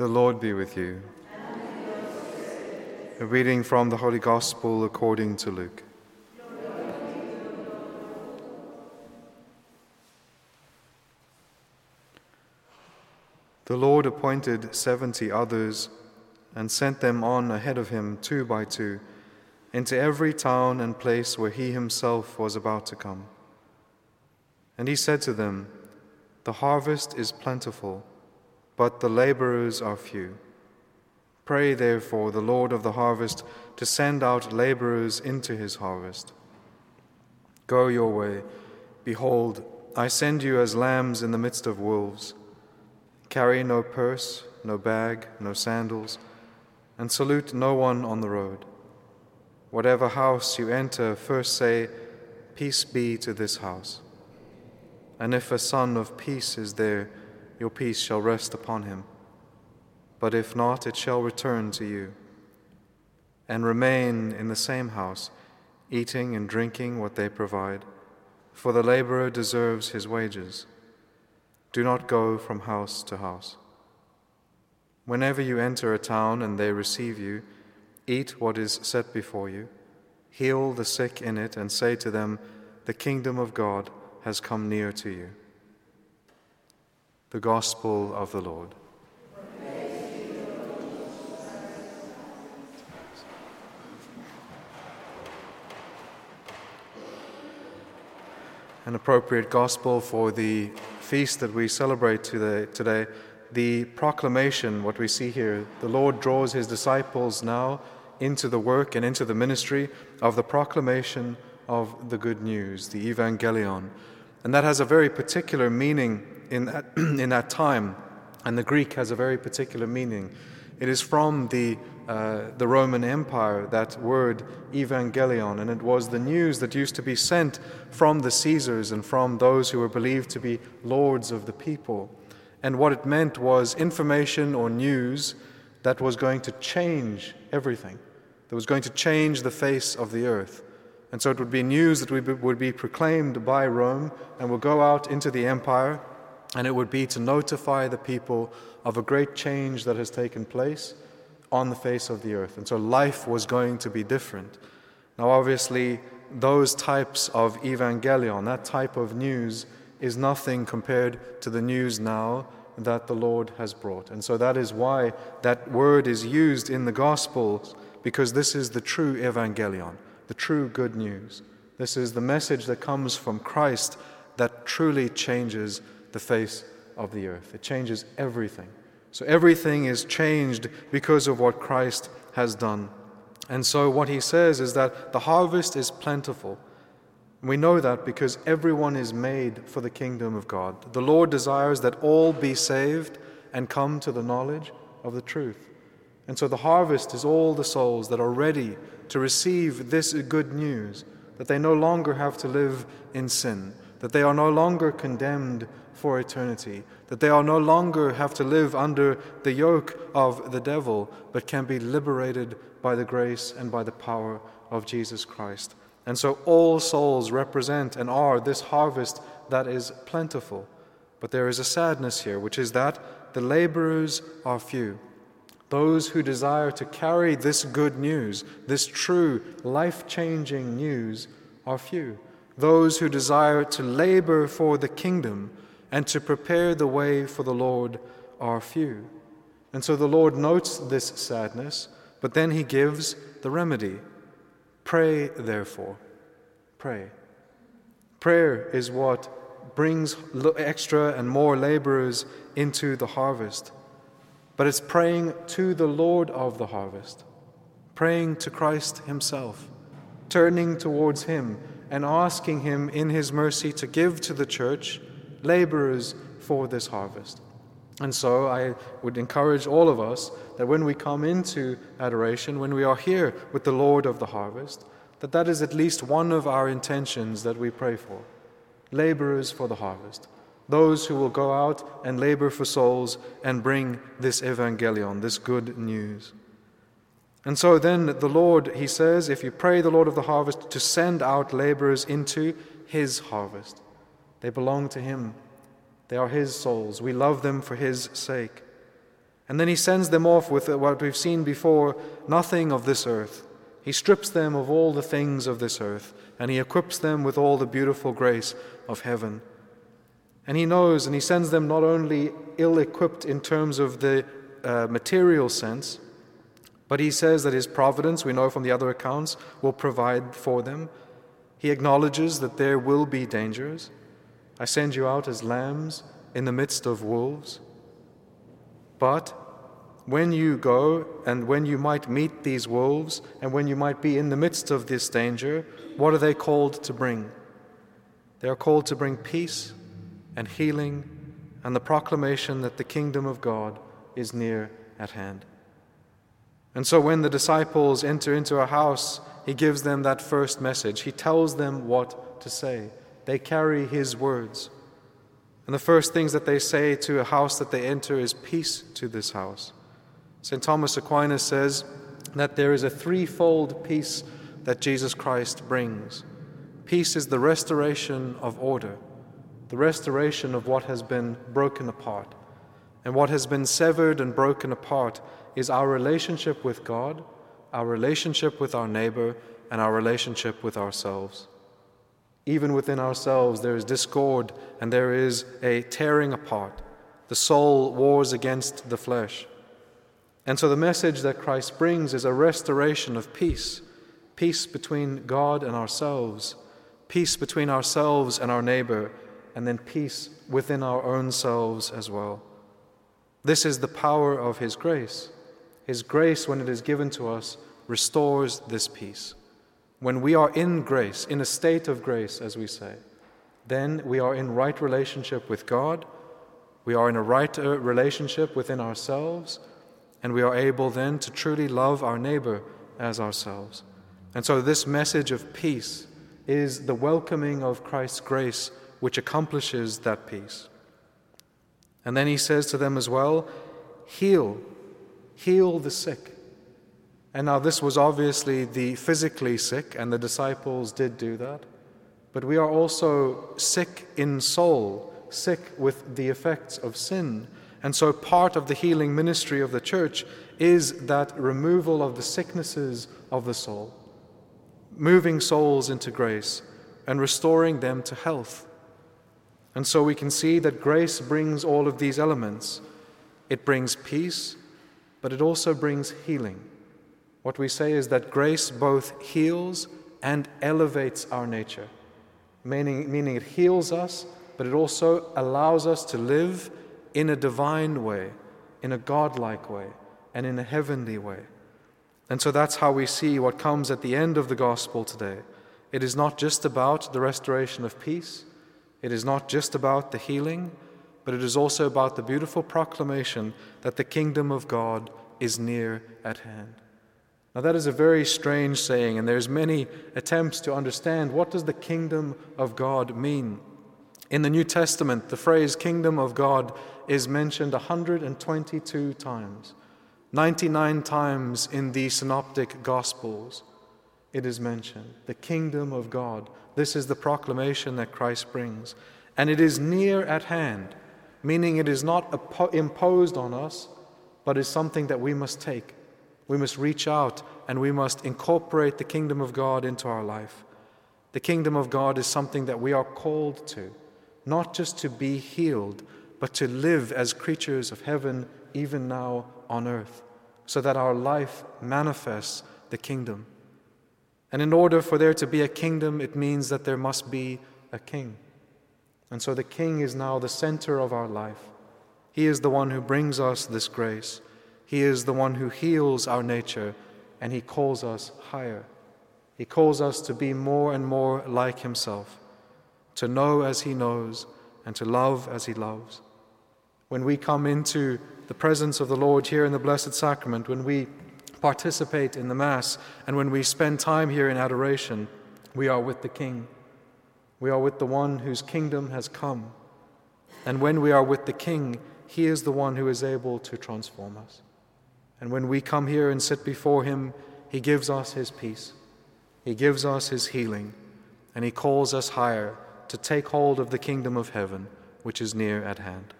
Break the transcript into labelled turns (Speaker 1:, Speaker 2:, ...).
Speaker 1: The Lord be with you. A reading from the Holy Gospel according to Luke. The Lord appointed seventy others and sent them on ahead of him two by two into every town and place where he himself was about to come. And he said to them, The harvest is plentiful, but the laborers are few. Pray therefore the Lord of the harvest to send out laborers into his harvest. Go your way. Behold, I send you as lambs in the midst of wolves. Carry no purse, no bag, no sandals, and salute no one on the road. Whatever house you enter, first say, Peace be to this house. And if a son of peace is there, your peace shall rest upon him. But if not, it shall return to you. And remain in the same house, eating and drinking what they provide, for the laborer deserves his wages. Do not go from house to house. Whenever you enter a town and they receive you, Eat what is set before you, heal the sick in it, and say to them, The kingdom of God has come near to you. The Gospel of the Lord. An appropriate gospel for the feast that we celebrate today, the proclamation, what we see here. The Lord draws his disciples now into the work and into the ministry of the proclamation of the good news, the evangelion. And that has a very particular meaning in that, in that time, and the Greek has a very particular meaning. It is from the, uh, the Roman Empire, that word evangelion, and it was the news that used to be sent from the Caesars and from those who were believed to be lords of the people. And what it meant was information or news that was going to change everything that was going to change the face of the earth. And so it would be news that would be proclaimed by Rome and would go out into the empire, and it would be to notify the people of a great change that has taken place on the face of the earth. And so life was going to be different. Now, obviously, those types of evangelion, that type of news, is nothing compared to the news now that the Lord has brought. And so that is why that word is used in the Gospels because this is the true evangelion, the true good news. This is the message that comes from Christ that truly changes the face of the earth. It changes everything. So everything is changed because of what Christ has done. And so what he says is that the harvest is plentiful. We know that because everyone is made for the kingdom of God. The Lord desires that all be saved and come to the knowledge of the truth. And so the harvest is all the souls that are ready to receive this good news that they no longer have to live in sin, that they are no longer condemned for eternity, that they are no longer have to live under the yoke of the devil, but can be liberated by the grace and by the power of Jesus Christ. And so all souls represent and are this harvest that is plentiful. But there is a sadness here, which is that the laborers are few. Those who desire to carry this good news, this true, life changing news, are few. Those who desire to labor for the kingdom and to prepare the way for the Lord are few. And so the Lord notes this sadness, but then he gives the remedy. Pray, therefore. Pray. Prayer is what brings extra and more laborers into the harvest but it's praying to the Lord of the harvest, praying to Christ Himself, turning towards Him and asking Him in His mercy to give to the church laborers for this harvest. And so I would encourage all of us that when we come into adoration, when we are here with the Lord of the harvest, that that is at least one of our intentions that we pray for laborers for the harvest those who will go out and labor for souls and bring this evangelion, this good news. And so then the Lord, he says, if you pray the Lord of the harvest to send out laborers into his harvest, they belong to him. They are his souls. We love them for his sake. And then he sends them off with what we've seen before nothing of this earth. He strips them of all the things of this earth, and he equips them with all the beautiful grace of heaven. And he knows, and he sends them not only ill equipped in terms of the uh, material sense, but he says that his providence, we know from the other accounts, will provide for them. He acknowledges that there will be dangers. I send you out as lambs in the midst of wolves. But when you go and when you might meet these wolves and when you might be in the midst of this danger, what are they called to bring? They are called to bring peace and healing and the proclamation that the kingdom of God is near at hand. And so when the disciples enter into a house, he gives them that first message. He tells them what to say. They carry his words. And the first things that they say to a house that they enter is peace to this house. St. Thomas Aquinas says that there is a threefold peace that Jesus Christ brings. Peace is the restoration of order, the restoration of what has been broken apart. And what has been severed and broken apart is our relationship with God, our relationship with our neighbor, and our relationship with ourselves. Even within ourselves, there is discord and there is a tearing apart. The soul wars against the flesh. And so the message that Christ brings is a restoration of peace peace between God and ourselves, peace between ourselves and our neighbor, and then peace within our own selves as well. This is the power of His grace. His grace, when it is given to us, restores this peace. When we are in grace, in a state of grace, as we say, then we are in right relationship with God, we are in a right uh, relationship within ourselves, and we are able then to truly love our neighbor as ourselves. And so, this message of peace is the welcoming of Christ's grace, which accomplishes that peace. And then he says to them as well, Heal, heal the sick. And now, this was obviously the physically sick, and the disciples did do that. But we are also sick in soul, sick with the effects of sin. And so, part of the healing ministry of the church is that removal of the sicknesses of the soul, moving souls into grace and restoring them to health. And so, we can see that grace brings all of these elements. It brings peace, but it also brings healing. What we say is that grace both heals and elevates our nature, meaning, meaning it heals us, but it also allows us to live in a divine way, in a godlike way, and in a heavenly way. And so that's how we see what comes at the end of the gospel today. It is not just about the restoration of peace, it is not just about the healing, but it is also about the beautiful proclamation that the kingdom of God is near at hand. Now that is a very strange saying and there's many attempts to understand what does the kingdom of God mean? In the New Testament, the phrase kingdom of God is mentioned 122 times. 99 times in the synoptic gospels it is mentioned. The kingdom of God. This is the proclamation that Christ brings. And it is near at hand, meaning it is not imposed on us, but is something that we must take. We must reach out and we must incorporate the kingdom of God into our life. The kingdom of God is something that we are called to not just to be healed, but to live as creatures of heaven even now on earth, so that our life manifests the kingdom. And in order for there to be a kingdom, it means that there must be a king. And so the king is now the center of our life. He is the one who brings us this grace. He is the one who heals our nature, and he calls us higher. He calls us to be more and more like himself to know as He knows, and to love as He loves. When we come into the presence of the Lord here in the Blessed Sacrament, when we participate in the Mass, and when we spend time here in adoration, we are with the King. We are with the one whose kingdom has come. And when we are with the King, He is the one who is able to transform us. And when we come here and sit before Him, He gives us His peace, He gives us His healing, and He calls us higher to take hold of the kingdom of heaven, which is near at hand.